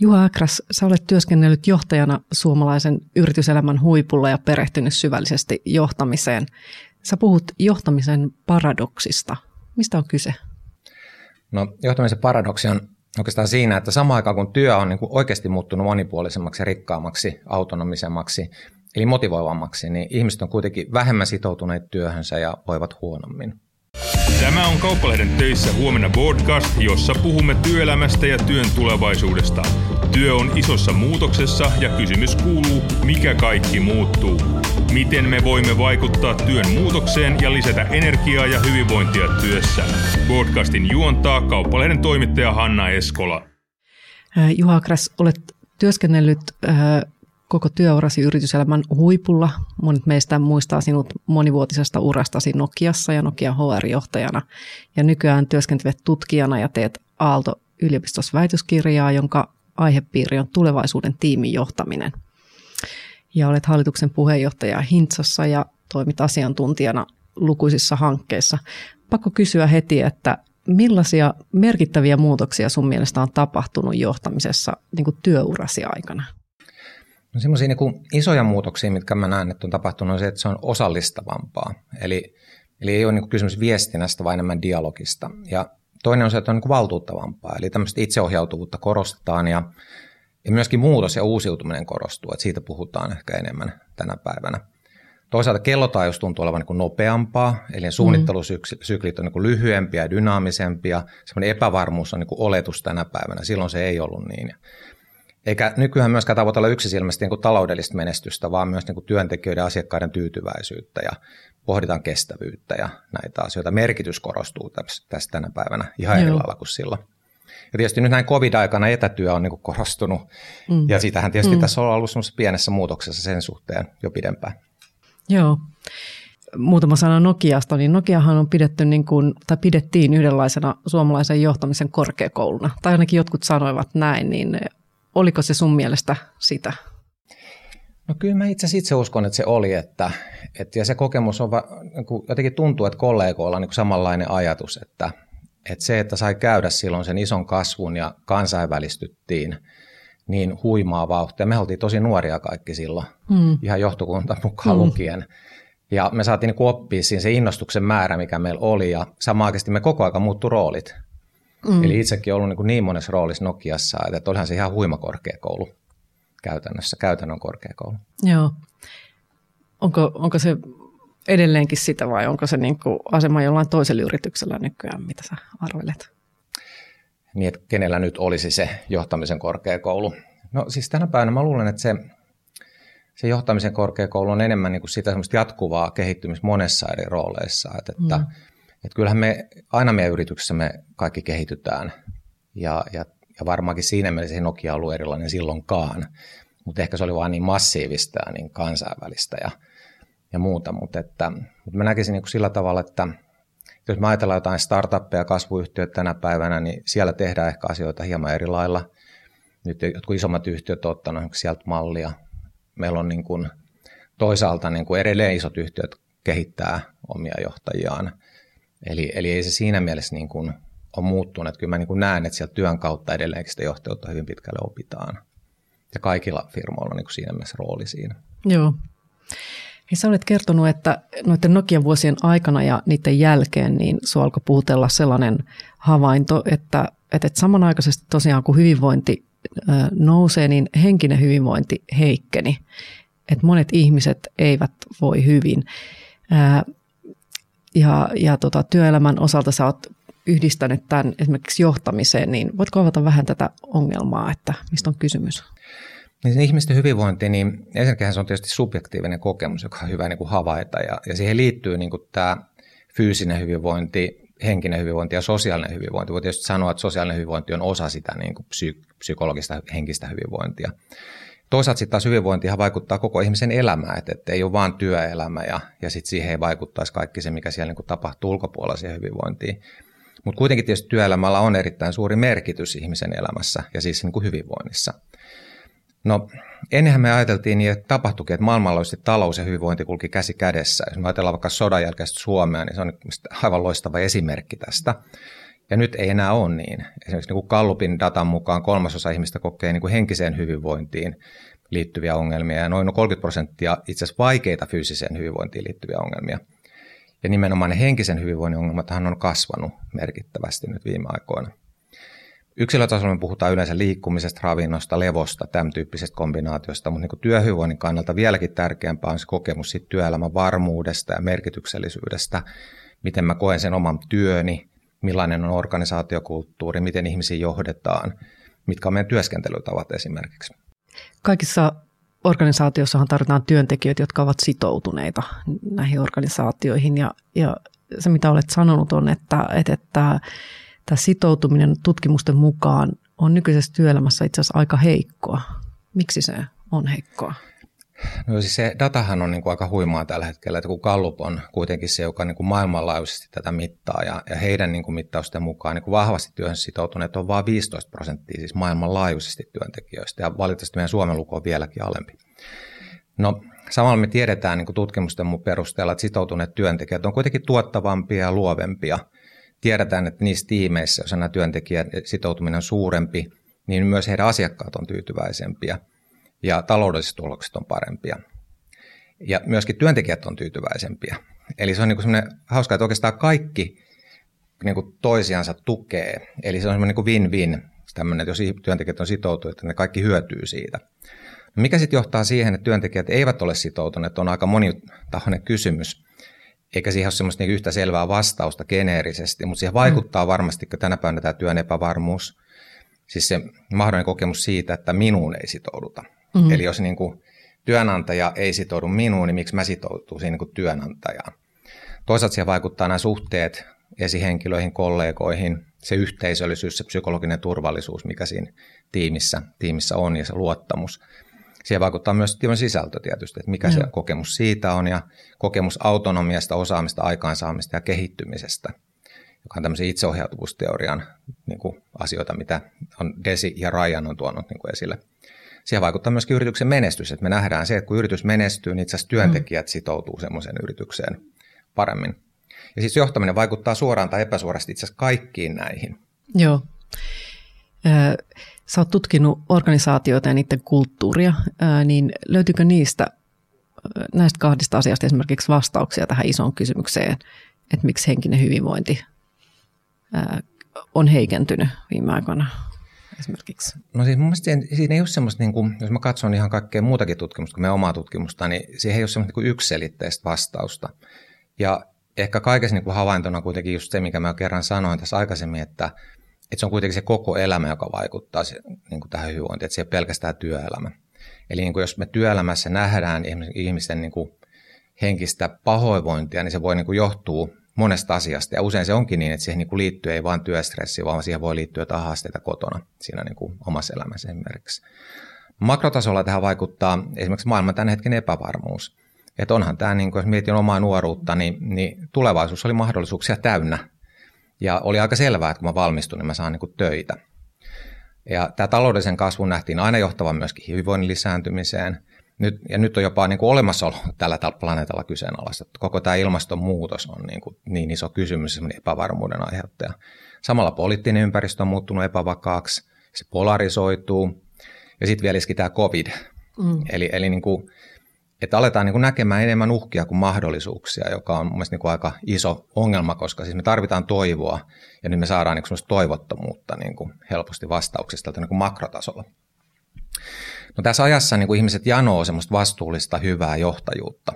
Juha Akras, sä olet työskennellyt johtajana suomalaisen yrityselämän huipulla ja perehtynyt syvällisesti johtamiseen. Sä puhut johtamisen paradoksista. Mistä on kyse? No, johtamisen paradoksi on oikeastaan siinä, että samaan aikaan kun työ on niin kuin oikeasti muuttunut monipuolisemmaksi, rikkaammaksi, autonomisemmaksi, eli motivoivammaksi, niin ihmiset on kuitenkin vähemmän sitoutuneet työhönsä ja voivat huonommin. Tämä on Kauppalehden töissä huomenna podcast, jossa puhumme työelämästä ja työn tulevaisuudesta. Työ on isossa muutoksessa ja kysymys kuuluu, mikä kaikki muuttuu. Miten me voimme vaikuttaa työn muutokseen ja lisätä energiaa ja hyvinvointia työssä? Podcastin juontaa Kauppalehden toimittaja Hanna Eskola. Juha Kras, olet työskennellyt koko työurasi yrityselämän huipulla. Monet meistä muistaa sinut monivuotisesta urastasi Nokiassa ja Nokia HR-johtajana. Ja nykyään työskentelet tutkijana ja teet Aalto yliopistossa väitöskirjaa, jonka aihepiiri on tulevaisuuden tiimin johtaminen. Ja olet hallituksen puheenjohtaja Hintsassa ja toimit asiantuntijana lukuisissa hankkeissa. Pakko kysyä heti, että millaisia merkittäviä muutoksia sun mielestä on tapahtunut johtamisessa niin työurasi aikana? No semmoisia niin isoja muutoksia, mitkä mä näen, että on tapahtunut, on se, että se on osallistavampaa. Eli, eli ei ole niin kysymys viestinnästä, vaan enemmän dialogista. Ja toinen on se, että on niin valtuuttavampaa. Eli tämmöistä itseohjautuvuutta korostetaan ja, ja myöskin muutos ja uusiutuminen korostuu. Että siitä puhutaan ehkä enemmän tänä päivänä. Toisaalta kellotaajuus tuntuu olevan niin nopeampaa, eli suunnittelusyklit on niin lyhyempiä ja dynaamisempia. Semmoinen epävarmuus on niin oletus tänä päivänä. Silloin se ei ollut niin. Eikä nykyään myöskään tavoitella yksisilmäisesti niin kuin taloudellista menestystä, vaan myös niin kuin työntekijöiden ja asiakkaiden tyytyväisyyttä ja pohditaan kestävyyttä ja näitä asioita. Merkitys korostuu tässä tänä päivänä ihan eri lailla kuin silloin. Ja tietysti nyt näin covid-aikana etätyö on niin korostunut mm. ja siitähän tietysti mm. tässä on ollut pienessä muutoksessa sen suhteen jo pidempään. Joo. Muutama sana Nokiasta, niin Nokiahan on pidetty niin kuin, tai pidettiin yhdenlaisena suomalaisen johtamisen korkeakouluna, tai ainakin jotkut sanoivat näin, niin Oliko se sun mielestä sitä? No kyllä mä itse asiassa itse uskon, että se oli, että, että ja se kokemus on, niin kuin, jotenkin tuntuu, että kollegoilla on niin samanlainen ajatus, että, että se, että sai käydä silloin sen ison kasvun ja kansainvälistyttiin niin huimaa vauhtia. Me oltiin tosi nuoria kaikki silloin, hmm. ihan johtokunta mukaan hmm. lukien. Ja me saatiin niin oppia siinä se innostuksen määrä, mikä meillä oli, ja samaan me koko ajan muuttui roolit. Mm. Eli itsekin ollut niin, kuin niin monessa roolissa Nokiassa, että olihan se ihan huima korkeakoulu käytännössä, käytännön korkeakoulu. Joo. Onko, onko se edelleenkin sitä vai onko se niin kuin asema jollain toisella yrityksellä nykyään, mitä sä arvelet? Niin, että kenellä nyt olisi se johtamisen korkeakoulu? No siis tänä päivänä mä luulen, että se, se johtamisen korkeakoulu on enemmän niin kuin sitä jatkuvaa kehittymistä monessa eri rooleissa. Että, mm. että että kyllähän me aina meidän yrityksessä me kaikki kehitytään ja, ja, ja varmaankin siinä mielessä ei Nokia ollut erilainen silloinkaan, mutta ehkä se oli vaan niin massiivista ja niin kansainvälistä ja, ja muuta, mutta, että, mutta mä näkisin niin kuin sillä tavalla, että jos me ajatellaan jotain startuppeja, kasvuyhtiöitä tänä päivänä, niin siellä tehdään ehkä asioita hieman eri lailla. Nyt jotkut isommat yhtiöt ovat ottaneet sieltä mallia. Meillä on niin kuin toisaalta niin kuin edelleen isot yhtiöt kehittää omia johtajiaan. Eli, eli ei se siinä mielessä niin kuin ole muuttunut. Että kyllä mä niin kuin näen, että sieltä työn kautta edelleenkin sitä johtajuutta hyvin pitkälle opitaan. Ja kaikilla firmoilla on niin kuin siinä mielessä rooli siinä. Joo. Ja sä olet kertonut, että noiden Nokia-vuosien aikana ja niiden jälkeen niin sinua alkoi puhutella sellainen havainto, että, että samanaikaisesti tosiaan kun hyvinvointi nousee, niin henkinen hyvinvointi heikkeni. Että monet ihmiset eivät voi hyvin. Ja, ja tota, työelämän osalta sä oot yhdistänyt tämän esimerkiksi johtamiseen, niin voitko avata vähän tätä ongelmaa, että mistä on kysymys? Niin ihmisten hyvinvointi, niin ensinnäkin se on tietysti subjektiivinen kokemus, joka on hyvä niin kuin havaita, ja, ja siihen liittyy niin kuin tämä fyysinen hyvinvointi, henkinen hyvinvointi ja sosiaalinen hyvinvointi. Voi tietysti sanoa, että sosiaalinen hyvinvointi on osa sitä niin kuin psy- psykologista henkistä hyvinvointia. Toisaalta sitten taas hyvinvointihan vaikuttaa koko ihmisen elämään, että, että ei ole vain työelämä ja, ja sitten siihen ei vaikuttaisi kaikki se, mikä siellä niin kuin tapahtuu ulkopuolella siihen hyvinvointiin. Mutta kuitenkin tietysti työelämällä on erittäin suuri merkitys ihmisen elämässä ja siis niin kuin hyvinvoinnissa. No ennenhän me ajateltiin niin, että tapahtuikin, että maailmanlaajuisesti talous ja hyvinvointi kulki käsi kädessä. Jos me ajatellaan vaikka sodan jälkeistä Suomea, niin se on aivan loistava esimerkki tästä. Ja nyt ei enää ole niin. Esimerkiksi niin kuin Kallupin datan mukaan kolmasosa ihmistä kokee niin kuin henkiseen hyvinvointiin liittyviä ongelmia ja noin 30 prosenttia itse asiassa vaikeita fyysiseen hyvinvointiin liittyviä ongelmia. Ja nimenomaan ne henkisen hyvinvoinnin ongelmat on kasvanut merkittävästi nyt viime aikoina. Yksilötasolla me puhutaan yleensä liikkumisesta, ravinnosta, levosta, tämän tyyppisestä kombinaatiosta, mutta niin työhyvinvoinnin kannalta vieläkin tärkeämpää on se kokemus siitä työelämän varmuudesta ja merkityksellisyydestä, miten mä koen sen oman työni, millainen on organisaatiokulttuuri, miten ihmisiä johdetaan, mitkä on meidän työskentelytavat esimerkiksi. Kaikissa organisaatiossahan tarvitaan työntekijöitä, jotka ovat sitoutuneita näihin organisaatioihin ja, ja se mitä olet sanonut on, että, että, että tämä sitoutuminen tutkimusten mukaan on nykyisessä työelämässä itse asiassa aika heikkoa. Miksi se on heikkoa? No siis se datahan on niin kuin aika huimaa tällä hetkellä, että kun Gallup on kuitenkin se, joka niin kuin maailmanlaajuisesti tätä mittaa ja, ja heidän niin kuin mittausten mukaan niin kuin vahvasti työhön sitoutuneet on vain 15 prosenttia siis maailmanlaajuisesti työntekijöistä ja valitettavasti meidän Suomen luku on vieläkin alempi. No samalla me tiedetään niin kuin tutkimusten perusteella, että sitoutuneet työntekijät on kuitenkin tuottavampia ja luovempia. Tiedetään, että niissä tiimeissä, joissa nämä työntekijät sitoutuminen on suurempi, niin myös heidän asiakkaat on tyytyväisempiä – ja taloudelliset tulokset on parempia. Ja myöskin työntekijät on tyytyväisempiä. Eli se on niin semmoinen hauska, että oikeastaan kaikki niin kuin toisiansa tukee. Eli se on semmoinen niin win-win, tämmöinen, että jos työntekijät on sitoutuneet, että ne kaikki hyötyy siitä. No mikä sitten johtaa siihen, että työntekijät eivät ole sitoutuneet, on aika monitahoinen kysymys. Eikä siihen ole semmoista niin yhtä selvää vastausta geneerisesti, mutta siihen vaikuttaa mm. varmasti, kun tänä päivänä tämä työn epävarmuus, siis se mahdollinen kokemus siitä, että minuun ei sitouduta. Mm-hmm. Eli jos niin kuin työnantaja ei sitoudu minuun, niin miksi mä sitoutuisin niin kuin työnantajaan? Toisaalta siihen vaikuttaa nämä suhteet esihenkilöihin, kollegoihin, se yhteisöllisyys, se psykologinen turvallisuus, mikä siinä tiimissä, tiimissä on ja se luottamus. Siihen vaikuttaa myös työn sisältö tietysti, että mikä mm. se kokemus siitä on ja kokemus autonomiasta, osaamista, aikaansaamista ja kehittymisestä, joka on tämmöisen itseohjautuvuusteorian niin kuin asioita, mitä on Desi ja Ryan on tuonut niin kuin esille – siihen vaikuttaa myöskin yrityksen menestys, että me nähdään se, että kun yritys menestyy, niin itse asiassa työntekijät sitoutuu semmoiseen yritykseen paremmin. Ja siis johtaminen vaikuttaa suoraan tai epäsuorasti itse asiassa kaikkiin näihin. Joo. Sä oot tutkinut organisaatioita ja niiden kulttuuria, niin löytyykö niistä näistä kahdesta asiasta esimerkiksi vastauksia tähän isoon kysymykseen, että miksi henkinen hyvinvointi on heikentynyt viime aikoina? Esimerkiksi? No siis mun mielestä siinä ei ole semmoista, niin kuin, jos mä katson ihan kaikkea muutakin tutkimusta kuin meidän omaa tutkimusta, niin siihen ei ole semmoista niin yksiselitteistä vastausta. Ja ehkä kaikessa niin kuin havaintona kuitenkin just se, mikä mä kerran sanoin tässä aikaisemmin, että, että se on kuitenkin se koko elämä, joka vaikuttaa se, niin kuin tähän hyvinvointiin, että se ei ole pelkästään työelämä. Eli niin kuin jos me työelämässä nähdään ihmisten niin kuin henkistä pahoinvointia, niin se voi niin kuin johtua monesta asiasta. Ja usein se onkin niin, että siihen niin kuin liittyy ei vain työstressi, vaan siihen voi liittyä jotain haasteita kotona siinä niin kuin omassa elämässä esimerkiksi. Makrotasolla tähän vaikuttaa esimerkiksi maailman tämän hetken epävarmuus. Että onhan tämä, niin kuin jos mietin omaa nuoruutta, niin, niin tulevaisuus oli mahdollisuuksia täynnä. Ja oli aika selvää, että kun mä valmistun, niin mä saan niin kuin töitä. Ja tämä taloudellisen kasvun nähtiin aina johtavan myöskin hyvinvoinnin lisääntymiseen – nyt, ja nyt on jopa niin kuin olemassaolo tällä planeetalla kyseenalaista. Koko tämä ilmastonmuutos on niin, kuin niin iso kysymys, epävarmuuden aiheuttaja. Samalla poliittinen ympäristö on muuttunut epävakaaksi, se polarisoituu, ja sitten vielä tämä COVID. Mm. Eli, eli niin kuin, että aletaan niin kuin näkemään enemmän uhkia kuin mahdollisuuksia, joka on mielestäni niin kuin aika iso ongelma, koska siis me tarvitaan toivoa, ja nyt me saadaan niin kuin toivottomuutta niin kuin helposti vastauksista niin kuin makrotasolla. No tässä ajassa niin kuin ihmiset janoo semmoista vastuullista, hyvää johtajuutta.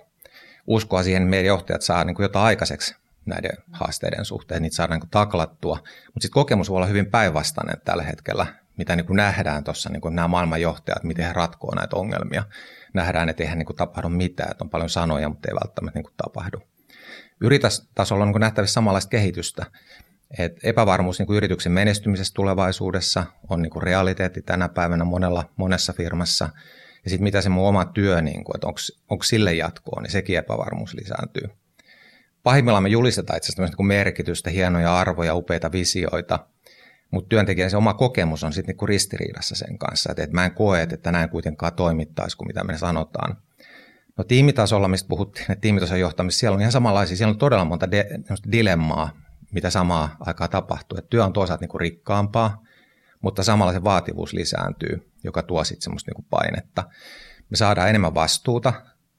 Uskoa siihen, että meidän johtajat saa niin kuin jotain aikaiseksi näiden haasteiden suhteen, niitä saadaan niin taklattua. Mutta sitten kokemus voi olla hyvin päinvastainen tällä hetkellä, mitä niin kuin nähdään tuossa niin kuin nämä maailmanjohtajat, miten he ratkoo näitä ongelmia. Nähdään, että eihän niin kuin tapahdu mitään, että on paljon sanoja, mutta ei välttämättä niin kuin tapahdu. Yritystasolla on niin kuin nähtävissä samanlaista kehitystä. Et epävarmuus niin kuin yrityksen menestymisessä tulevaisuudessa on niin kuin realiteetti tänä päivänä monella, monessa firmassa. Ja sitten mitä se mun oma työ, niin kuin, että onko sille jatkoa, niin sekin epävarmuus lisääntyy. Pahimmillaan me julistetaan itse asiassa niin merkitystä, hienoja arvoja, upeita visioita, mutta työntekijän se oma kokemus on sitten niin ristiriidassa sen kanssa, että, että mä en koe, että näin kuitenkaan toimittaisi kuin mitä me sanotaan. No tiimitasolla, mistä puhuttiin, että tiimitason johtamisessa, siellä on ihan samanlaisia, siellä on todella monta de, dilemmaa, mitä samaa aikaa tapahtuu. Et työ on toisaalta niin kuin rikkaampaa, mutta samalla se vaativuus lisääntyy, joka tuo sitten semmoista niin kuin painetta. Me saadaan enemmän vastuuta,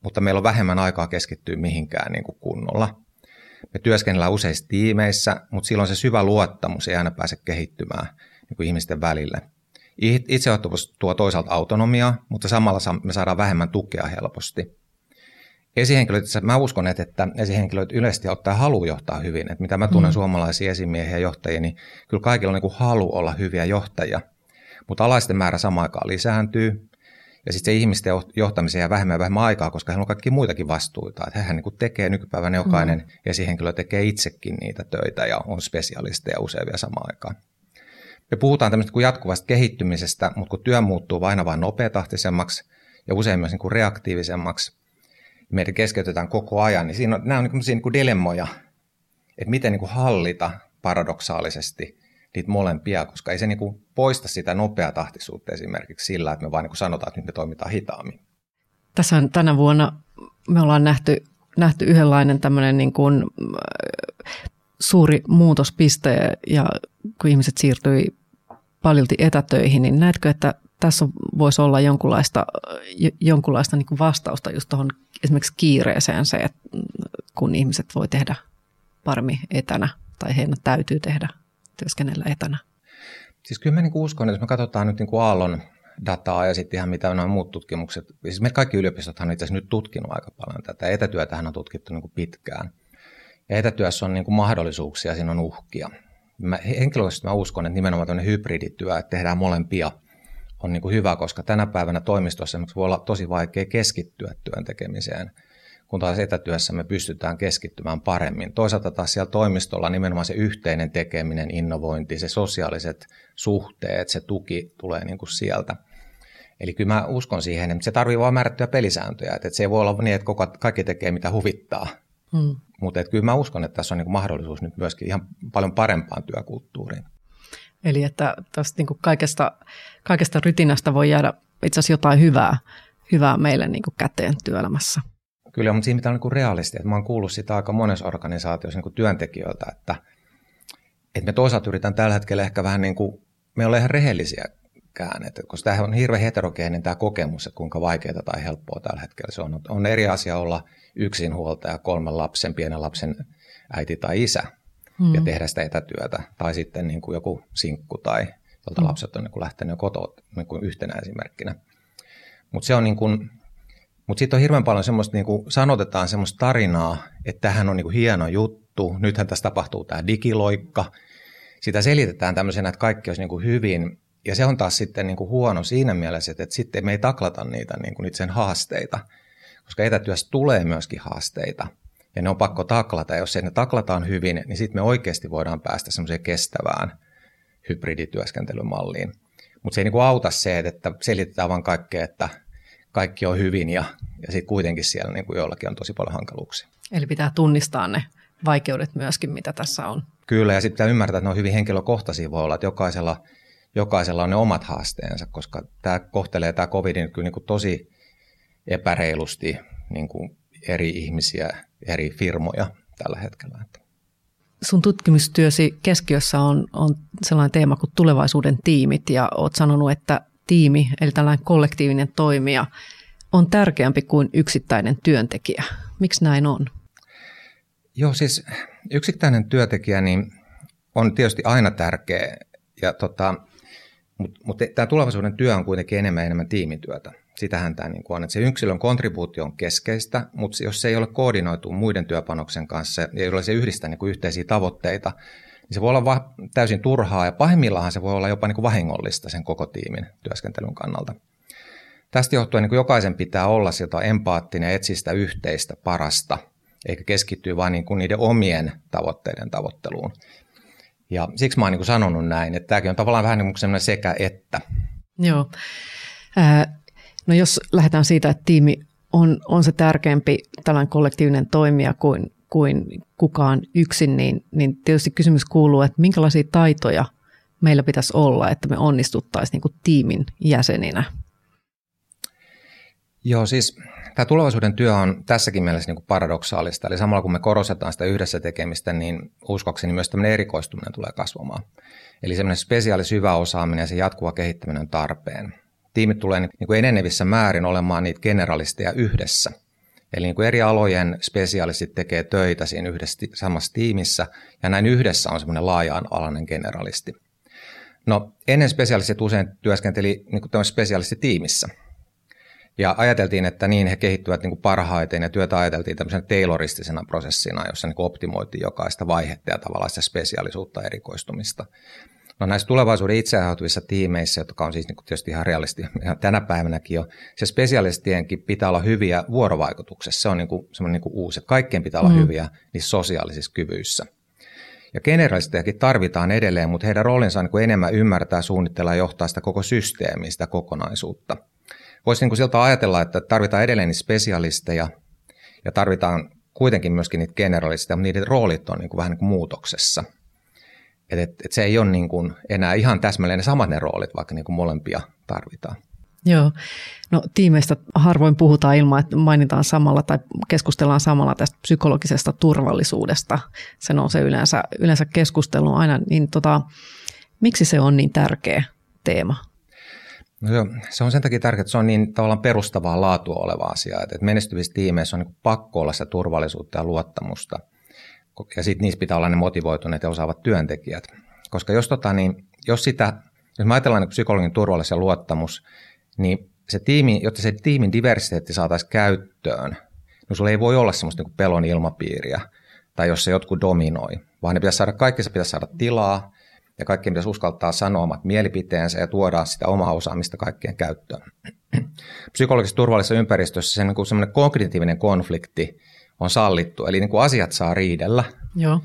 mutta meillä on vähemmän aikaa keskittyä mihinkään niin kuin kunnolla. Me työskennellään useissa tiimeissä, mutta silloin se syvä luottamus ei aina pääse kehittymään niin kuin ihmisten välille. Itseohjattavuus tuo toisaalta autonomiaa, mutta samalla me saadaan vähemmän tukea helposti. Esihenkilöt, mä uskon, että, että esihenkilöt yleisesti ottaa halu johtaa hyvin. Että mitä mä tunnen mm. suomalaisia esimiehiä ja johtajia, niin kyllä kaikilla on niin halu olla hyviä johtajia. Mutta alaisten määrä samaan aikaan lisääntyy. Ja sitten se ihmisten johtamiseen jää vähemmän ja vähemmän aikaa, koska heillä on kaikki muitakin vastuita. Että hehän niin tekee nykypäivänä jokainen mm. esihenkilö tekee itsekin niitä töitä ja on spesialisteja usein vielä samaan aikaan. Me puhutaan tämmöistä kuin jatkuvasta kehittymisestä, mutta kun työ muuttuu aina vain nopeatahtisemmaksi ja usein myös niin kuin reaktiivisemmaksi, meidän keskeytetään koko ajan, niin siinä on, nämä on niin niin kuin dilemmoja, että miten niin kuin hallita paradoksaalisesti niitä molempia, koska ei se niin kuin poista sitä nopeatahtisuutta esimerkiksi sillä, että me vain niin kuin sanotaan, että nyt me toimitaan hitaammin. Tässä on tänä vuonna me ollaan nähty, nähty yhdenlainen tämmöinen niin kuin suuri muutospiste ja kun ihmiset siirtyi paljolti etätöihin, niin näetkö, että tässä voisi olla jonkunlaista, jonkunlaista niin vastausta just tuohon esimerkiksi kiireeseen se, että kun ihmiset voi tehdä paremmin etänä tai heidän täytyy tehdä työskennellä etänä. Siis kyllä mä niin uskon, että jos me katsotaan nyt niin kuin Aallon dataa ja sitten ihan mitä nämä muut tutkimukset, siis me kaikki yliopistothan on itse asiassa nyt tutkinut aika paljon tätä. Etätyötähän on tutkittu niin kuin pitkään. Ja etätyössä on niin kuin mahdollisuuksia, siinä on uhkia. Mä, henkilökohtaisesti mä uskon, että nimenomaan tämmöinen hybridityö, että tehdään molempia, on niin kuin hyvä, koska tänä päivänä toimistossa voi olla tosi vaikea keskittyä työn tekemiseen, kun taas etätyössä me pystytään keskittymään paremmin. Toisaalta taas siellä toimistolla nimenomaan se yhteinen tekeminen, innovointi, se sosiaaliset suhteet, se tuki tulee niin kuin sieltä. Eli kyllä mä uskon siihen, että se tarvii vain määrättyjä pelisääntöjä, että se ei voi olla niin, että koko, kaikki tekee mitä huvittaa, Hmm. Mutta kyllä mä uskon, että tässä on niin mahdollisuus nyt myöskin ihan paljon parempaan työkulttuuriin. Eli että tästä niin kaikesta, kaikesta rytinästä voi jäädä itse asiassa jotain hyvää, hyvää meille niin käteen työelämässä. Kyllä, mutta siinä pitää olla niin realisti. Mä oon kuullut sitä aika monessa organisaatiossa niin työntekijöiltä, että, että me toisaalta yritetään tällä hetkellä ehkä vähän niin kuin, me ollaan ihan rehellisiäkään, että koska tämä on hirveän heterogeeninen tämä kokemus, että kuinka vaikeaa tai helppoa tällä hetkellä se on. On eri asia olla yksinhuoltaja, kolmen lapsen, pienen lapsen äiti tai isä mm. ja tehdä sitä etätyötä. Tai sitten niin kuin joku sinkku tai jolta mm. lapset on niin kuin lähtenyt kotoa niin kuin yhtenä esimerkkinä. Mutta se on niin kuin, mutta sitten on hirveän paljon semmoista, niin kuin sanotetaan semmoista tarinaa, että tähän on niin kuin hieno juttu, nythän tässä tapahtuu tämä digiloikka. Sitä selitetään tämmöisenä, että kaikki olisi niin kuin hyvin, ja se on taas sitten niin kuin huono siinä mielessä, että, että sitten me ei taklata niitä niin kuin sen haasteita – koska etätyössä tulee myöskin haasteita ja ne on pakko taklata. Ja jos ne taklataan hyvin, niin sitten me oikeasti voidaan päästä semmoiseen kestävään hybridityöskentelymalliin. Mutta se ei niinku auta se, että selitetään vain kaikkea, että kaikki on hyvin ja, ja sitten kuitenkin siellä niinku joillakin on tosi paljon hankaluuksia. Eli pitää tunnistaa ne vaikeudet myöskin, mitä tässä on. Kyllä, ja sitten pitää ymmärtää, että ne on hyvin henkilökohtaisia voi olla, että jokaisella, jokaisella on ne omat haasteensa, koska tämä kohtelee tämä covid kyllä niin kuin tosi epäreilusti niin kuin eri ihmisiä, eri firmoja tällä hetkellä. Sun tutkimustyösi keskiössä on, on sellainen teema kuin tulevaisuuden tiimit ja olet sanonut, että tiimi, eli tällainen kollektiivinen toimija, on tärkeämpi kuin yksittäinen työntekijä. Miksi näin on? Joo, siis yksittäinen työntekijä niin on tietysti aina tärkeä, ja tota, mutta mut tämä tulevaisuuden työ on kuitenkin enemmän enemmän tiimityötä sitähän tämä niin on, että se yksilön kontribuutio on keskeistä, mutta jos se ei ole koordinoitu muiden työpanoksen kanssa ja ole se yhdistä niin kuin yhteisiä tavoitteita, niin se voi olla va- täysin turhaa ja pahimmillaan se voi olla jopa niin kuin vahingollista sen koko tiimin työskentelyn kannalta. Tästä johtuen niin kuin jokaisen pitää olla sieltä empaattinen ja etsiä sitä yhteistä parasta, eikä keskittyä vain niin kuin niiden omien tavoitteiden tavoitteluun. Ja siksi mä oon niin kuin sanonut näin, että tämäkin on tavallaan vähän niin kuin sekä että. Joo. No jos lähdetään siitä, että tiimi on, on se tärkeämpi tällainen kollektiivinen toimija kuin, kuin kukaan yksin, niin, niin tietysti kysymys kuuluu, että minkälaisia taitoja meillä pitäisi olla, että me onnistuttaisiin niin kuin tiimin jäseninä? Joo, siis tämä tulevaisuuden työ on tässäkin mielessä niin kuin paradoksaalista. Eli samalla kun me korostetaan sitä yhdessä tekemistä, niin uskokseni myös tämmöinen erikoistuminen tulee kasvamaan. Eli semmoinen spesiaali syvä osaaminen ja se jatkuva kehittäminen on tarpeen. Tiimit tulee niin kuin enenevissä määrin olemaan niitä generalisteja yhdessä. Eli niin kuin eri alojen spesialistit tekee töitä siinä yhdessä samassa tiimissä, ja näin yhdessä on semmoinen laaja-alainen generalisti. No ennen spesialistit usein työskenteli niin kuin spesialistitiimissä, ja ajateltiin, että niin he kehittyvät niin kuin parhaiten ja työtä ajateltiin tämmöisenä tayloristisena prosessina, jossa niin kuin optimoitiin jokaista vaihetta ja tavallaan sitä spesiaalisuutta erikoistumista. No näissä tulevaisuuden itseaiheutuvissa tiimeissä, jotka on siis niin tietysti ihan realisti ihan tänä päivänäkin jo, se spesialistienkin pitää olla hyviä vuorovaikutuksessa. Se on niin kuin, semmoinen niin kuin uusi, että kaikkien pitää olla mm. hyviä niissä sosiaalisissa kyvyissä. Ja generalistejakin tarvitaan edelleen, mutta heidän roolinsa on niin kuin enemmän ymmärtää, suunnitella ja johtaa sitä koko systeemiä, sitä kokonaisuutta – voisi niin kuin siltä ajatella, että tarvitaan edelleen niitä spesialisteja ja tarvitaan kuitenkin myöskin niitä generalisteja, mutta niiden roolit on niin kuin vähän niin kuin muutoksessa. Et, et, et se ei ole niin kuin enää ihan täsmälleen ne samat ne roolit, vaikka niin kuin molempia tarvitaan. Joo. No tiimeistä harvoin puhutaan ilman, että mainitaan samalla tai keskustellaan samalla tästä psykologisesta turvallisuudesta. Se nousee yleensä, yleensä keskusteluun aina. Niin tota, miksi se on niin tärkeä teema? No joo, se on sen takia tärkeää, että se on niin tavallaan perustavaa laatua oleva asia, että menestyvissä tiimeissä on niin pakko olla sitä turvallisuutta ja luottamusta. Ja sitten niissä pitää olla ne motivoituneet ja osaavat työntekijät. Koska jos, tota, niin, jos sitä, jos me ajatellaan niin psykologin turvallisuus ja luottamus, niin se tiimi, jotta se tiimin diversiteetti saataisiin käyttöön, niin sulla ei voi olla semmoista niin pelon ilmapiiriä, tai jos se jotkut dominoi, vaan ne pitäisi saada, kaikki se pitäisi saada tilaa, ja kaikkien pitäisi uskaltaa sanoa omat mielipiteensä ja tuoda sitä omaa osaamista kaikkien käyttöön. Psykologisessa turvallisessa ympäristössä se niin semmoinen kognitiivinen konflikti on sallittu, eli niin kuin asiat saa riidellä. Joo.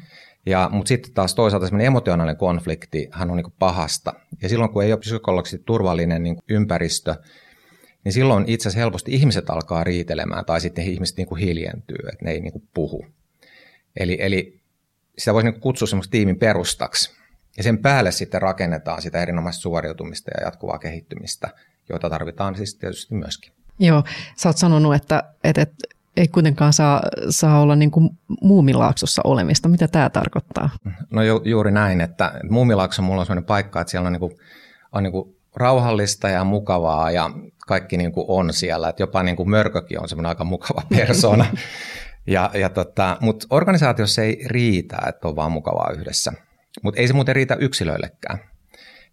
Ja, mutta sitten taas toisaalta semmoinen emotionaalinen konflikti hän on niin kuin pahasta. Ja silloin kun ei ole psykologisesti turvallinen niin kuin ympäristö, niin silloin itse asiassa helposti ihmiset alkaa riitelemään tai sitten ihmiset niin kuin hiljentyy, että ne ei niin kuin puhu. Eli, eli sitä voisi niin kutsua semmoista tiimin perustaksi. Ja sen päälle sitten rakennetaan sitä erinomaista suoriutumista ja jatkuvaa kehittymistä, jota tarvitaan siis tietysti myöskin. Joo, sä oot sanonut, että, että, että ei kuitenkaan saa, saa olla niin kuin muumilaaksossa olemista. Mitä tämä tarkoittaa? No ju, juuri näin, että muumilaakso mulla on sellainen paikka, että siellä on, niin kuin, on niin kuin rauhallista ja mukavaa ja kaikki niin kuin on siellä. Että jopa niin kuin mörkökin on semmoinen aika mukava persona. ja, ja tota, Mutta organisaatiossa ei riitä, että on vaan mukavaa yhdessä. Mutta ei se muuten riitä yksilöillekään.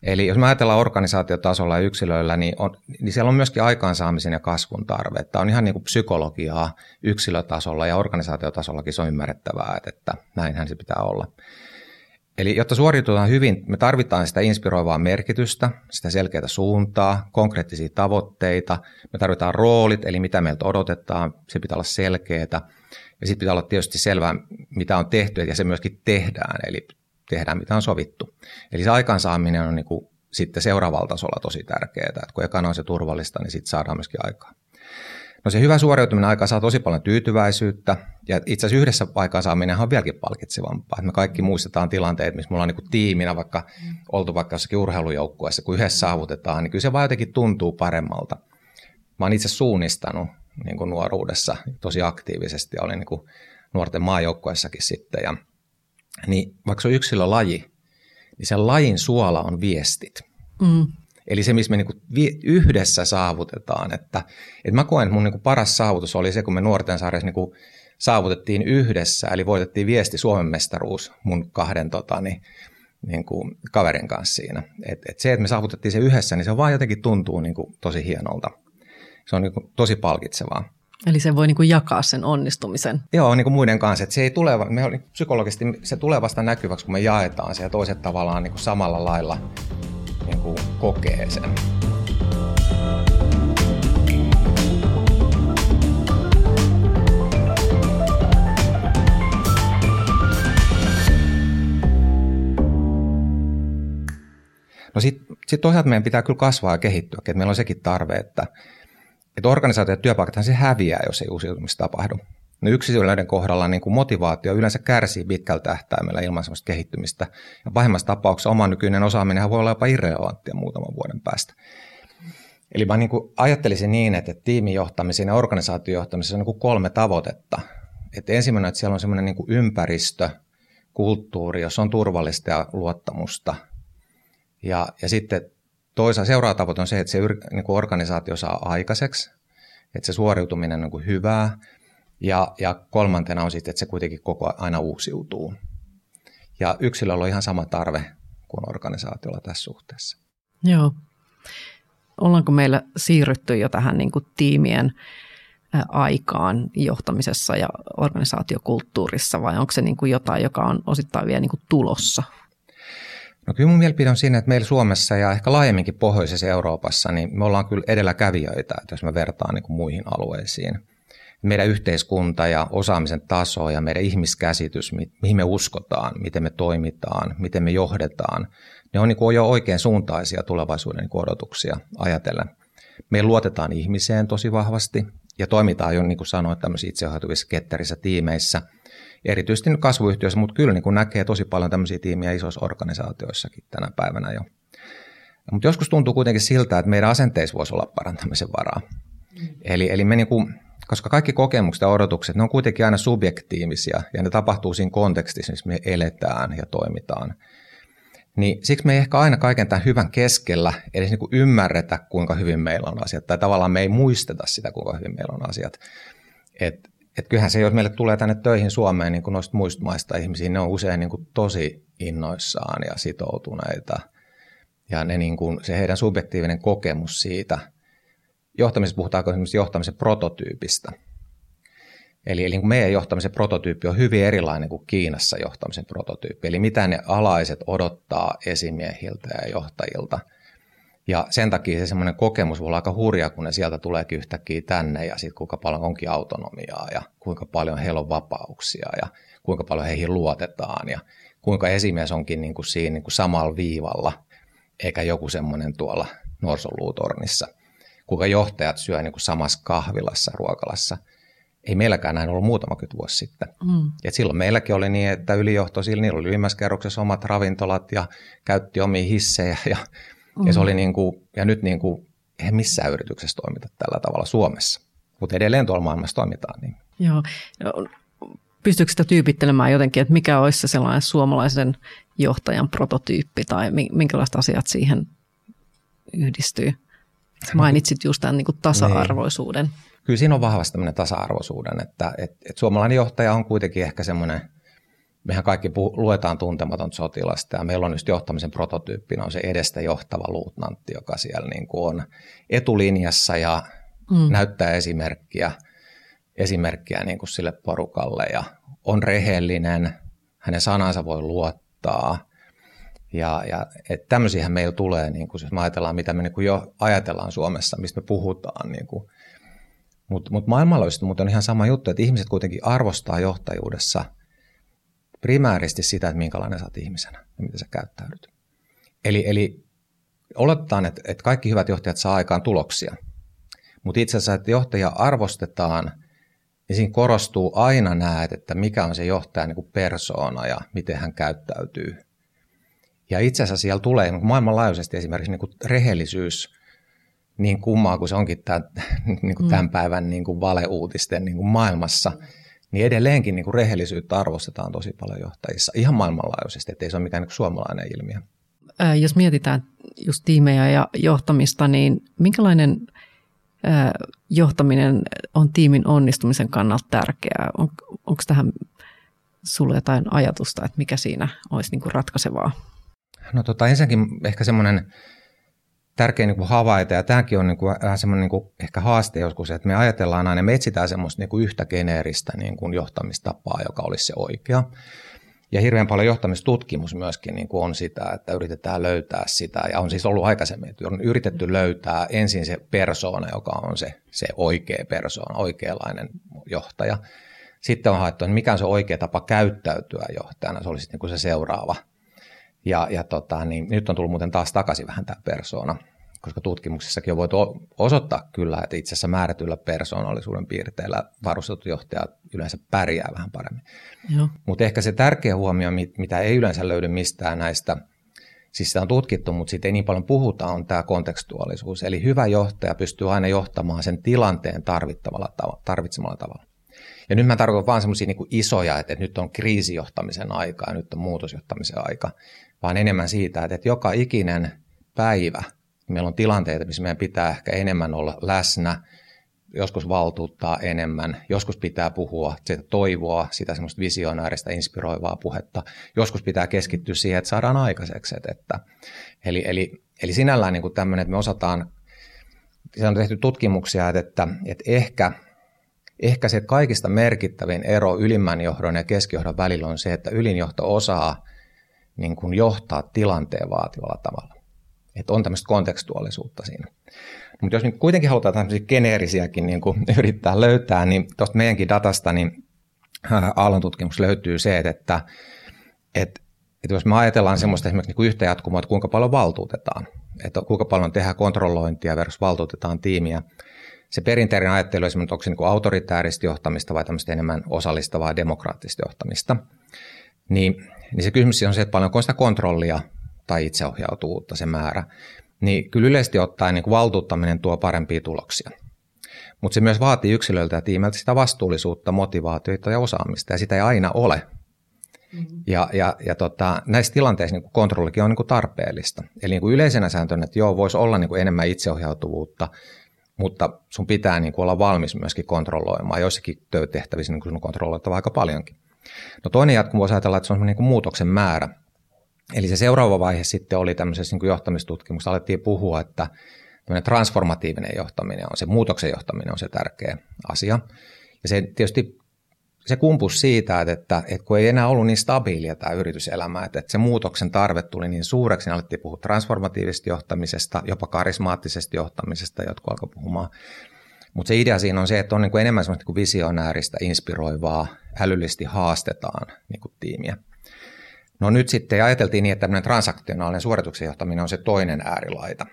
Eli jos me ajatellaan organisaatiotasolla ja yksilöillä, niin, on, niin siellä on myöskin aikaansaamisen ja kasvun tarve. Tämä on ihan niin kuin psykologiaa yksilötasolla ja organisaatiotasollakin se on ymmärrettävää, että, että näinhän se pitää olla. Eli jotta suoriututaan hyvin, me tarvitaan sitä inspiroivaa merkitystä, sitä selkeää suuntaa, konkreettisia tavoitteita. Me tarvitaan roolit, eli mitä meiltä odotetaan, se pitää olla selkeää. Ja sitten pitää olla tietysti selvää, mitä on tehty, ja se myöskin tehdään. Eli tehdään mitä on sovittu. Eli se aikaansaaminen on niin kuin sitten seuraavalla tasolla tosi tärkeää, että kun ekana on se turvallista, niin sitten saadaan myöskin aikaa. No se hyvä suoriutuminen aikaa saa tosi paljon tyytyväisyyttä, ja itse asiassa yhdessä aikaansaaminen on vieläkin palkitsevampaa. Me kaikki muistetaan tilanteet, missä mulla on niin tiiminä vaikka oltu vaikka jossakin urheilujoukkueessa, kun yhdessä saavutetaan, niin kyllä se vaan jotenkin tuntuu paremmalta. Mä oon itse suunnistanut niin kuin nuoruudessa tosi aktiivisesti, olin niin kuin nuorten maajoukkueessakin sitten, ja niin vaikka se on yksilölaji, niin sen lajin suola on viestit. Mm. Eli se, missä me niinku yhdessä saavutetaan. Että, että mä koen, että mun niinku paras saavutus oli se, kun me nuorten sarjassa niinku saavutettiin yhdessä, eli voitettiin viesti Suomen mestaruus mun kahden tota, niin, niin kuin kaverin kanssa siinä. Et, et se, että me saavutettiin se yhdessä, niin se vaan jotenkin tuntuu niin kuin tosi hienolta. Se on niin kuin tosi palkitsevaa. Eli se voi niin kuin jakaa sen onnistumisen. Joo, niin kuin muiden kanssa. Että se ei tule, me niin psykologisesti se tulee vasta näkyväksi, kun me jaetaan se ja toiset tavallaan niin kuin samalla lailla niin kuin kokee sen. No sitten sit toisaalta meidän pitää kyllä kasvaa ja kehittyä, että meillä on sekin tarve, että että organisaatio ja työpaikathan se häviää, jos ei uusiutumista tapahdu. No yksilöiden kohdalla niin kuin motivaatio yleensä kärsii pitkällä tähtäimellä ilman sellaista kehittymistä. Ja pahimmassa tapauksessa oma nykyinen osaaminen voi olla jopa irrelevanttia muutaman vuoden päästä. Eli mä niin kuin ajattelisin niin, että tiimijohtamisen ja organisaatiojohtamisessa on niin kuin kolme tavoitetta. Että ensimmäinen, että siellä on semmoinen niin kuin ympäristö, kulttuuri, jossa on turvallista ja luottamusta. Ja, ja sitten toisaalta seuraava tavoite on se, että se niin kuin organisaatio saa aikaiseksi, että se suoriutuminen on niin hyvää. Ja, ja kolmantena on sitten, että se kuitenkin koko aina uusiutuu. Ja yksilöllä on ihan sama tarve kuin organisaatiolla tässä suhteessa. Joo. Ollaanko meillä siirrytty jo tähän niin kuin tiimien aikaan johtamisessa ja organisaatiokulttuurissa vai onko se niin kuin jotain, joka on osittain vielä niin kuin tulossa? No kyllä mun mielipide on siinä, että meillä Suomessa ja ehkä laajemminkin pohjoisessa Euroopassa, niin me ollaan kyllä edelläkävijöitä, että jos me vertaan niin kuin muihin alueisiin. Meidän yhteiskunta ja osaamisen taso ja meidän ihmiskäsitys, mihin me uskotaan, miten me toimitaan, miten me johdetaan, ne on, niin kuin jo oikein suuntaisia tulevaisuuden niin odotuksia ajatellen. Me luotetaan ihmiseen tosi vahvasti ja toimitaan jo, niin kuin sanoin, tämmöisissä itseohjautuvissa ketterissä tiimeissä, erityisesti nyt kasvuyhtiöissä, mutta kyllä niin kuin näkee tosi paljon tämmöisiä tiimiä isoissa organisaatioissakin tänä päivänä jo. Mutta joskus tuntuu kuitenkin siltä, että meidän asenteissa voisi olla parantamisen varaa. Mm. Eli, eli me niin kuin, koska kaikki kokemukset ja odotukset, ne on kuitenkin aina subjektiivisia ja ne tapahtuu siinä kontekstissa, missä me eletään ja toimitaan. Niin siksi me ei ehkä aina kaiken tämän hyvän keskellä edes niin kuin ymmärretä, kuinka hyvin meillä on asiat, tai tavallaan me ei muisteta sitä, kuinka hyvin meillä on asiat. Et, et kyllähän se, jos meille tulee tänne töihin Suomeen niin kuin noista muista maista ihmisiä, ne on usein niin kuin tosi innoissaan ja sitoutuneita. Ja ne niin kuin, se heidän subjektiivinen kokemus siitä, johtamisessa puhutaanko esimerkiksi johtamisen prototyypistä – Eli, eli meidän johtamisen prototyyppi on hyvin erilainen kuin Kiinassa johtamisen prototyyppi. Eli mitä ne alaiset odottaa esimiehiltä ja johtajilta. Ja sen takia se semmoinen kokemus voi olla aika hurja, kun ne sieltä tuleekin yhtäkkiä tänne ja sitten kuinka paljon onkin autonomiaa ja kuinka paljon heillä on vapauksia ja kuinka paljon heihin luotetaan ja kuinka esimies onkin niin kuin siinä niin kuin samalla viivalla eikä joku semmoinen tuolla norsoluutornissa. Kuinka johtajat syö niin kuin samassa kahvilassa, ruokalassa – ei meilläkään näin ollut muutama vuosi sitten. Mm. Et silloin meilläkin oli niin, että ylijohto, niillä oli ylimmässä kerroksessa omat ravintolat ja käytti omia hissejä ja, mm. ja, se oli niin kuin, ja nyt niin kuin, eihän missään yrityksessä toimita tällä tavalla Suomessa. Mutta edelleen tuolla maailmassa toimitaan niin. Joo. No, pystyykö sitä tyypittelemään jotenkin, että mikä olisi se sellainen suomalaisen johtajan prototyyppi tai minkälaiset asiat siihen yhdistyy? Mainitsit just tämän niin kuin tasa-arvoisuuden. Niin kyllä siinä on vahvasti tämmöinen tasa-arvoisuuden, että et, et suomalainen johtaja on kuitenkin ehkä semmoinen, mehän kaikki puh- luetaan tuntematon sotilasta ja meillä on just johtamisen prototyyppinä on se edestä johtava luutnantti, joka siellä niin kuin on etulinjassa ja mm. näyttää esimerkkiä, esimerkkiä niin kuin sille porukalle ja on rehellinen, hänen sanansa voi luottaa. Ja, ja että tämmöisiä meillä tulee, niin kuin, jos me ajatellaan, mitä me niin kuin jo ajatellaan Suomessa, mistä me puhutaan, niin kuin mutta mut maailmanlaajuisesti on ihan sama juttu, että ihmiset kuitenkin arvostaa johtajuudessa primääristi sitä, että minkälainen sä oot ihmisenä ja miten sä käyttäydyt. Eli, eli oletetaan, että, että kaikki hyvät johtajat saa aikaan tuloksia, mutta itse asiassa, että johtajia arvostetaan, niin siinä korostuu aina näet, että mikä on se johtajan niin persoona ja miten hän käyttäytyy. Ja itse asiassa siellä tulee maailmanlaajuisesti esimerkiksi niin kuin rehellisyys – niin kummaa kuin se onkin tämän, niin kuin tämän mm. päivän niin kuin valeuutisten niin kuin maailmassa, niin edelleenkin niin kuin rehellisyyttä arvostetaan tosi paljon johtajissa, ihan maailmanlaajuisesti, ettei se ole mikään niin suomalainen ilmiö. Ää, jos mietitään just tiimejä ja johtamista, niin minkälainen ää, johtaminen on tiimin onnistumisen kannalta tärkeää? On, onko tähän sulle jotain ajatusta, että mikä siinä olisi niin kuin ratkaisevaa? No tota, ensinnäkin ehkä semmoinen tärkeä niin kuin havaita, ja tämäkin on niin kuin vähän semmoinen niin kuin ehkä haaste joskus, että me ajatellaan aina, me etsitään semmoista niin kuin yhtä geneeristä niin kuin johtamistapaa, joka olisi se oikea. Ja hirveän paljon johtamistutkimus myöskin niin kuin on sitä, että yritetään löytää sitä, ja on siis ollut aikaisemmin, että on yritetty löytää ensin se persoona, joka on se, se oikea persoona, oikeanlainen johtaja. Sitten on haettu, että mikä on se oikea tapa käyttäytyä johtajana, se olisi niin kuin se seuraava ja, ja tota, niin nyt on tullut muuten taas takaisin vähän tämä persoona, koska tutkimuksissakin on voitu osoittaa kyllä, että itse asiassa määrätyllä persoonallisuuden piirteillä varustetut johtajat yleensä pärjää vähän paremmin. Mutta ehkä se tärkeä huomio, mitä ei yleensä löydy mistään näistä siis sitä on tutkittu, mutta siitä ei niin paljon puhuta, on tämä kontekstuaalisuus. Eli hyvä johtaja pystyy aina johtamaan sen tilanteen tarvittavalla tavalla, tarvitsemalla tavalla. Ja nyt mä tarkoitan vaan semmoisia niin isoja, että nyt on kriisijohtamisen aika ja nyt on muutosjohtamisen aika, vaan enemmän siitä, että joka ikinen päivä meillä on tilanteita, missä meidän pitää ehkä enemmän olla läsnä, joskus valtuuttaa enemmän, joskus pitää puhua sitä toivoa, sitä semmoista visionääristä, inspiroivaa puhetta, joskus pitää keskittyä siihen, että saadaan aikaiseksi. Että, eli, eli, eli sinällään niin kuin tämmöinen, että me osataan, se on tehty tutkimuksia, että, että ehkä, ehkä se kaikista merkittävin ero ylimmän johdon ja keskijohdon välillä on se, että ylinjohto osaa niin kuin johtaa tilanteen vaativalla tavalla. Että on tämmöistä kontekstuaalisuutta siinä. Mutta jos nyt kuitenkin halutaan tämmöisiä geneerisiäkin niin kuin yrittää löytää, niin tuosta meidänkin datasta niin Aallon tutkimus löytyy se, että, että, että, että jos me ajatellaan semmoista esimerkiksi niin kuin yhtä jatkumoa, että kuinka paljon valtuutetaan, että kuinka paljon tehdään kontrollointia versus valtuutetaan tiimiä, se perinteinen ajattelu esimerkiksi, onko se niin autoritääristä johtamista vai tämmöistä enemmän osallistavaa demokraattista johtamista, niin, niin se kysymys on se, että paljonko on sitä kontrollia tai itseohjautuvuutta se määrä niin kyllä yleisesti ottaen niin valtuuttaminen tuo parempia tuloksia. Mutta se myös vaatii yksilöltä ja tiimiltä sitä vastuullisuutta, motivaatiota ja osaamista, ja sitä ei aina ole. Mm-hmm. Ja, ja, ja tota, näissä tilanteissa niin kontrollikin on niin tarpeellista. Eli niin yleisenä sääntönä, että joo, voisi olla niin enemmän itseohjautuvuutta, mutta sun pitää niin kuin olla valmis myöskin kontrolloimaan. Joissakin työtehtävissä niin kuin sun on kontrolloitava aika paljonkin. No toinen jatkumo voisi ajatella, että se on niin kuin muutoksen määrä. Eli se seuraava vaihe sitten oli tämmöisessä niin johtamistutkimuksessa, alettiin puhua, että transformatiivinen johtaminen on se, muutoksen johtaminen on se tärkeä asia. Ja se tietysti se kumpus siitä, että, että, että kun ei enää ollut niin stabiilia tämä yrityselämä, että, että se muutoksen tarve tuli niin suureksi, niin alettiin puhua transformatiivisesta johtamisesta, jopa karismaattisesta johtamisesta, jotkut alkoi puhumaan. Mutta se idea siinä on se, että on niin kuin enemmän semmoista niin visionääristä, inspiroivaa, älyllisesti haastetaan niin kuin tiimiä. No nyt sitten ajateltiin niin, että tämmöinen transaktionaalinen suorituksen johtaminen on se toinen äärilaita.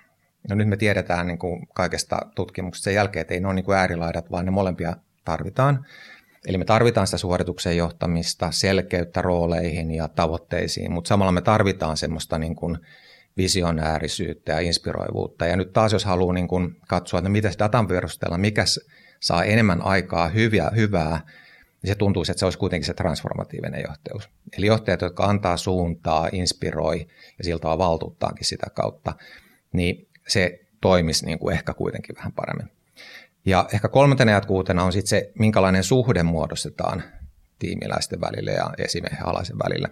No nyt me tiedetään niin kuin kaikesta tutkimuksesta sen jälkeen, että ei ne ole niin kuin äärilaidat, vaan ne molempia tarvitaan. Eli me tarvitaan sitä suorituksen johtamista, selkeyttä rooleihin ja tavoitteisiin, mutta samalla me tarvitaan semmoista niin kuin visionäärisyyttä ja inspiroivuutta. Ja nyt taas jos haluaa niin kuin katsoa, että miten datan perusteella, mikä saa enemmän aikaa hyviä, hyvää, niin se tuntuisi, että se olisi kuitenkin se transformatiivinen johtajuus. Eli johtajat, jotka antaa suuntaa, inspiroi ja siltä on valtuuttaakin sitä kautta, niin se toimisi niin kuin ehkä kuitenkin vähän paremmin. Ja ehkä kolmantena jatkuvuutena on sitten se, minkälainen suhde muodostetaan tiimiläisten välille ja esimiehen alaisen välille.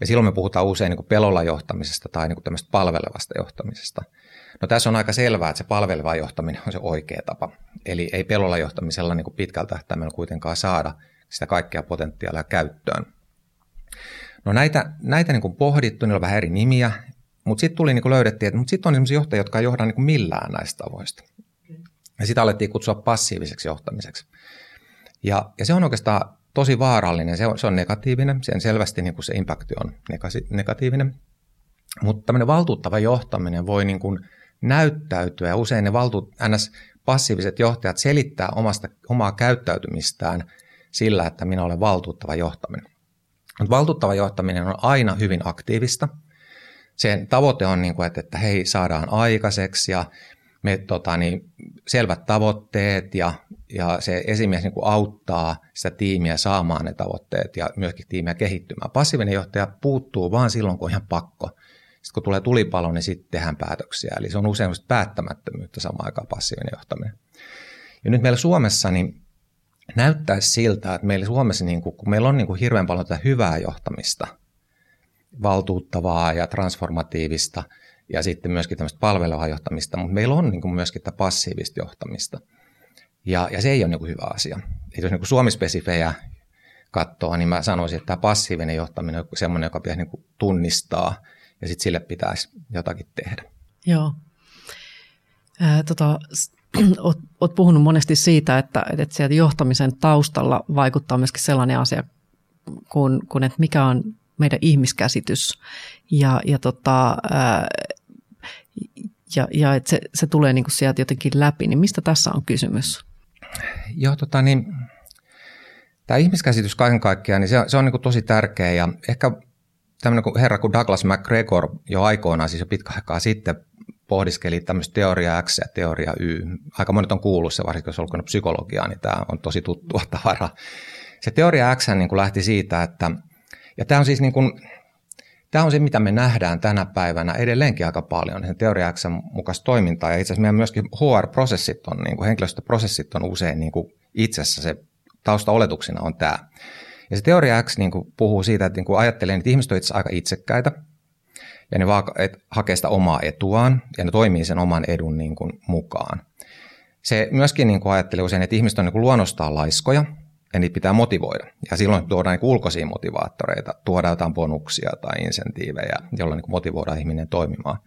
Ja silloin me puhutaan usein niin kuin pelolla johtamisesta tai niin kuin tämmöistä palvelevasta johtamisesta. No tässä on aika selvää, että se palveleva johtaminen on se oikea tapa. Eli ei pelolla johtamisella niin kuin pitkältä tähtäimellä kuitenkaan saada sitä kaikkea potentiaalia käyttöön. No näitä, näitä niin kuin pohdittu, niillä on vähän eri nimiä, mutta sitten tuli niin kuin löydettiin, että sitten on sellaisia johtajia, jotka ei johda niin kuin millään näistä tavoista. Ja sitä alettiin kutsua passiiviseksi johtamiseksi. Ja, ja se on oikeastaan tosi vaarallinen, se on, se on negatiivinen, sen selvästi niin kuin se impakti on negatiivinen. Mutta tämmöinen valtuuttava johtaminen voi niin kuin näyttäytyä, ja usein ne valtuut, ns. passiiviset johtajat selittää omasta, omaa käyttäytymistään – sillä, että minä olen valtuuttava johtaminen. Mutta valtuuttava johtaminen on aina hyvin aktiivista. Sen tavoite on, niin kuin, että, että hei, saadaan aikaiseksi ja me, tota, niin, selvät tavoitteet ja, ja se esimies niin kuin auttaa sitä tiimiä saamaan ne tavoitteet ja myöskin tiimiä kehittymään. Passiivinen johtaja puuttuu vain silloin, kun on ihan pakko. Sitten kun tulee tulipalo, niin sitten tehdään päätöksiä. Eli se on usein päättämättömyyttä samaan aikaan passiivinen johtaminen. Ja nyt meillä Suomessa niin näyttäisi siltä, että meillä Suomessa, niin kuin, kun meillä on niin kuin hirveän paljon tätä hyvää johtamista, valtuuttavaa ja transformatiivista ja sitten myöskin tämmöistä palvelevaa johtamista, mutta meillä on niin kuin myöskin tätä passiivista johtamista. Ja, ja se ei ole niin kuin hyvä asia. Et jos niin kuin suomispesifejä katsoo, niin mä sanoisin, että tämä passiivinen johtaminen on sellainen, joka pitäisi niin kuin tunnistaa ja sitten sille pitäisi jotakin tehdä. Joo. Ää, tota, olet, olet puhunut monesti siitä, että, että sieltä johtamisen taustalla vaikuttaa myöskin sellainen asia kuin, kuin että mikä on meidän ihmiskäsitys ja, ja, tota, ää, ja, ja että se, se tulee niin kuin sieltä jotenkin läpi. Niin mistä tässä on kysymys? Joo, tota niin, tämä ihmiskäsitys kaiken kaikkiaan, niin se, se on niin kuin tosi tärkeä ja ehkä tämmöinen herra kuin Douglas McGregor jo aikoinaan, siis jo pitkä aikaa sitten, pohdiskeli tämmöistä teoria X ja teoria Y. Aika monet on kuullut se, varsinkin jos on psykologiaa, niin tämä on tosi tuttua tavaraa. Se teoria X niin kuin lähti siitä, että, ja tämä on siis niin kuin, Tämä on se, mitä me nähdään tänä päivänä edelleenkin aika paljon, sen teoria X mukaista toimintaa. Ja itse asiassa meidän myöskin HR-prosessit on, niin kuin henkilöstöprosessit on usein niin kuin itsessä se taustaoletuksena on tämä. Ja se teoria X niin kuin puhuu siitä, että niin kuin ajattelee, että ihmiset ovat itse aika itsekkäitä, ja ne vaan hakee sitä omaa etuaan, ja ne toimii sen oman edun niin kuin, mukaan. Se myöskin niin kuin ajattelee usein, että ihmiset on niin kuin luonnostaan laiskoja, ja niitä pitää motivoida. Ja silloin tuodaan niin ulkoisia motivaattoreita, tuodaan jotain bonuksia tai insentiivejä, joilla niin motivoidaan ihminen toimimaan.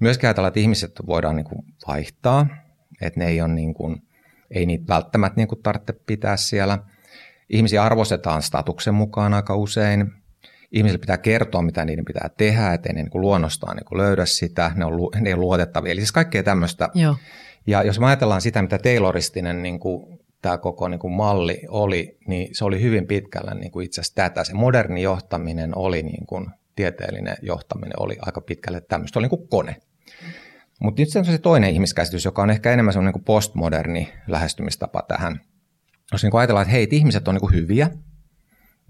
Myöskin ajatellaan, että ihmiset voidaan niin vaihtaa, että ne ei, ole niin kuin, ei niitä välttämättä niin kuin tarvitse pitää siellä. Ihmisiä arvostetaan statuksen mukaan aika usein. Ihmisille pitää kertoa, mitä niiden pitää tehdä, ettei ne niin kuin luonnostaan niin löydä sitä, ne on, ne on luotettavia. Eli siis kaikkea tämmöistä. Joo. Ja jos me ajatellaan sitä, mitä Tayloristinen niin kuin tämä koko niin kuin malli oli, niin se oli hyvin pitkällä niin kuin itse asiassa tätä. Se moderni johtaminen oli, niin kuin, tieteellinen johtaminen oli aika pitkälle tämmöistä, oli niin kuin kone. Mutta nyt se on se toinen ihmiskäsitys, joka on ehkä enemmän semmoinen niin postmoderni lähestymistapa tähän. Jos niin kuin ajatellaan, että hei, että ihmiset on niin kuin hyviä,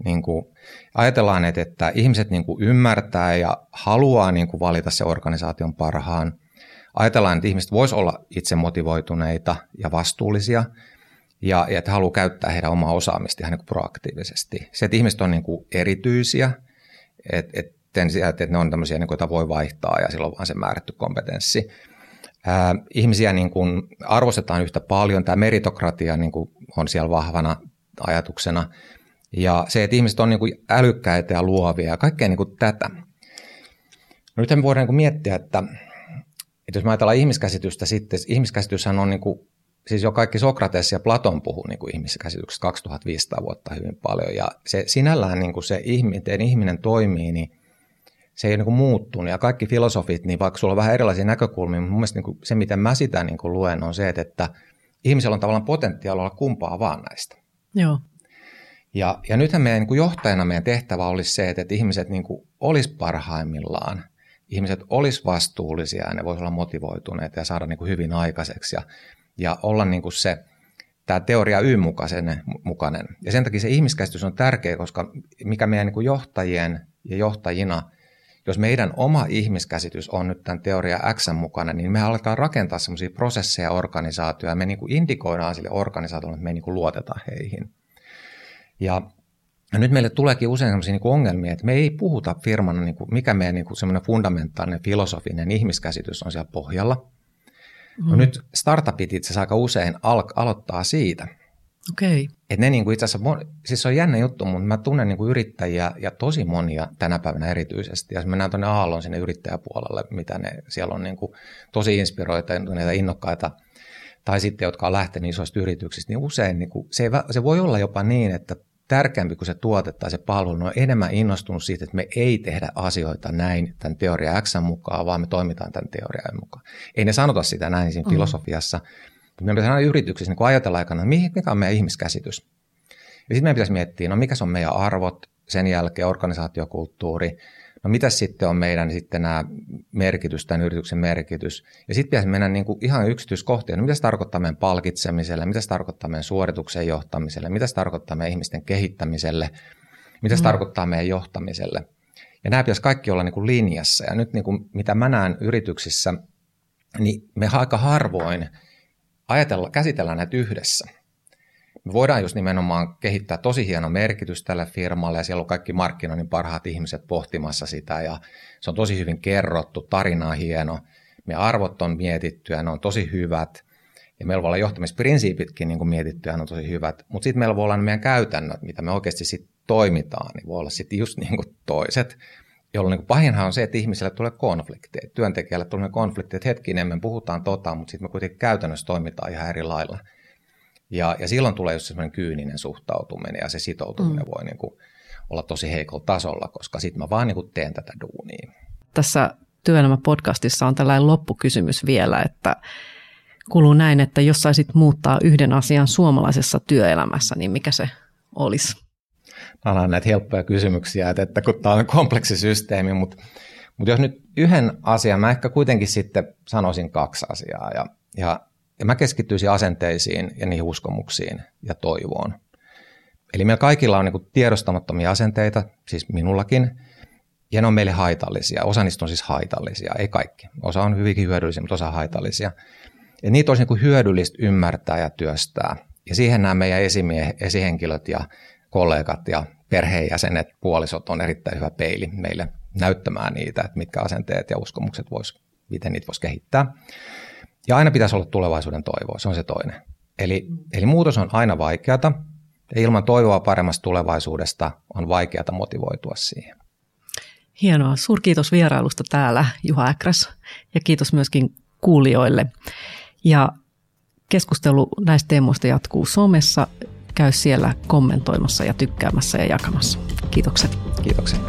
niin kuin ajatellaan, että, että ihmiset niin kuin ymmärtää ja haluaa niin kuin valita se organisaation parhaan. Ajatellaan, että ihmiset voisivat olla itse motivoituneita ja vastuullisia, ja, ja että haluaa käyttää heidän omaa osaamista ihan niin proaktiivisesti. Se, että ihmiset on niin kuin erityisiä, että, että, että ne on tämmöisiä, niin kuin, joita voi vaihtaa ja silloin vaan se määrätty kompetenssi. Ää, ihmisiä niin kuin arvostetaan yhtä paljon, tämä meritokratia niin kuin on siellä vahvana ajatuksena. Ja se, että ihmiset on niin kuin älykkäitä ja luovia ja kaikkea niin kuin tätä. No nyt me voidaan niin kuin miettiä, että, että jos me ajatellaan ihmiskäsitystä sitten, ihmiskäsityshän on niin kuin siis jo kaikki Sokrates ja Platon puhuu niin kuin ihmiskäsityksestä 2500 vuotta hyvin paljon. Ja se sinällään niin kuin se, miten ihminen toimii, niin se ei ole niin kuin muuttunut. Ja kaikki filosofit, niin vaikka sulla on vähän erilaisia näkökulmia, mutta mun mielestä niin kuin se, miten mä sitä niin kuin luen, on se, että ihmisellä on tavallaan potentiaali olla kumpaa vaan näistä. Joo. Ja, ja nythän meidän niin kuin johtajana meidän tehtävä olisi se, että, että ihmiset niin kuin olisi parhaimmillaan. Ihmiset olisi vastuullisia ja ne voisivat olla motivoituneita ja saada niin kuin hyvin aikaiseksi. Ja ja olla niin kuin se tämä teoria Y mukainen, mukainen. Ja sen takia se ihmiskäsitys on tärkeä, koska mikä meidän niin kuin johtajien ja johtajina, jos meidän oma ihmiskäsitys on nyt tämän teoria X mukainen, niin me aletaan rakentaa semmoisia prosesseja organisaatioja, ja me niin kuin indikoidaan sille organisaatiolle, että me niin kuin luotetaan heihin. Ja ja nyt meille tuleekin usein sellaisia niin ongelmia, että me ei puhuta firmana, niin kuin, mikä meidän niin kuin semmoinen fundamentaalinen filosofinen ihmiskäsitys on siellä pohjalla – No mm. nyt startupit itse asiassa aika usein al- aloittaa siitä. Okei. Okay. Ne niin kuin itse asiassa, siis se on jännä juttu, mutta mä tunnen niin kuin yrittäjiä ja tosi monia tänä päivänä erityisesti. Ja mennään tuonne Aallon sinne yrittäjäpuolelle, mitä ne siellä on niin kuin tosi inspiroituneita, innokkaita, tai sitten jotka on lähtenyt isoista yrityksistä, niin usein niin kuin, se, ei, se voi olla jopa niin, että tärkeämpi kuin se tuote tai se palvelu, on enemmän innostunut siitä, että me ei tehdä asioita näin tämän teoria X mukaan, vaan me toimitaan tämän teorian mukaan. Ei ne sanota sitä näin siinä mm. filosofiassa, mutta meidän pitäisi aina yrityksissä niin ajatella aikana, mikä on meidän ihmiskäsitys. Ja sitten meidän pitäisi miettiä, no mikä on meidän arvot, sen jälkeen organisaatiokulttuuri, no mitä sitten on meidän sitten nämä merkitys, tämän yrityksen merkitys. Ja sitten pitäisi mennä niin kuin ihan yksityiskohtiin, no mitä se tarkoittaa meidän palkitsemiselle, mitä se tarkoittaa meidän suorituksen johtamiselle, mitä se tarkoittaa meidän ihmisten kehittämiselle, mitä se mm. tarkoittaa meidän johtamiselle. Ja nämä pitäisi kaikki olla niin kuin linjassa. Ja nyt niin kuin, mitä mä näen yrityksissä, niin me aika harvoin ajatella, käsitellään näitä yhdessä. Me voidaan just nimenomaan kehittää tosi hieno merkitys tälle firmalle ja siellä on kaikki markkinoinnin parhaat ihmiset pohtimassa sitä ja se on tosi hyvin kerrottu, tarina on hieno, meidän arvot on mietitty ja ne on tosi hyvät. Ja meillä voi olla johtamisprinsiipitkin niin mietitty ja ne on tosi hyvät, mutta sitten meillä voi olla meidän käytännöt, mitä me oikeasti sitten toimitaan, niin voi olla sitten just niin kuin toiset, jolloin niin pahinhan on se, että ihmisille tulee konflikteja, työntekijälle tulee konflikteja, että hetkinen, me puhutaan tota, mutta sitten me kuitenkin käytännössä toimitaan ihan eri lailla – ja, ja silloin tulee just semmoinen kyyninen suhtautuminen ja se sitoutuminen mm. voi niin kuin olla tosi heikolla tasolla, koska sitten mä vaan niin kuin teen tätä duunia. Tässä Työelämä-podcastissa on tällainen loppukysymys vielä, että kuuluu näin, että jos saisit muuttaa yhden asian suomalaisessa työelämässä, niin mikä se olisi? nämä on näitä helppoja kysymyksiä, että, että kun tämä on kompleksisysteemi, mutta, mutta jos nyt yhden asian, mä ehkä kuitenkin sitten sanoisin kaksi asiaa. Ja, ja, ja mä keskittyisin asenteisiin ja niihin uskomuksiin ja toivoon. Eli meillä kaikilla on niin tiedostamattomia asenteita, siis minullakin, ja ne on meille haitallisia. Osa niistä on siis haitallisia, ei kaikki. Osa on hyvinkin hyödyllisiä, mutta osa haitallisia. Ja niitä olisi niin hyödyllistä ymmärtää ja työstää. Ja siihen nämä meidän esimie- esihenkilöt ja kollegat ja perheenjäsenet, puolisot on erittäin hyvä peili meille näyttämään niitä, että mitkä asenteet ja uskomukset vois, miten niitä voisi kehittää. Ja aina pitäisi olla tulevaisuuden toivoa, se on se toinen. Eli, eli muutos on aina vaikeata, ja ilman toivoa paremmasta tulevaisuudesta on vaikeata motivoitua siihen. Hienoa. Suurkiitos vierailusta täällä, Juha Äkräs, ja kiitos myöskin kuulijoille. Ja keskustelu näistä teemoista jatkuu somessa. Käy siellä kommentoimassa ja tykkäämässä ja jakamassa. Kiitokset. Kiitoksia.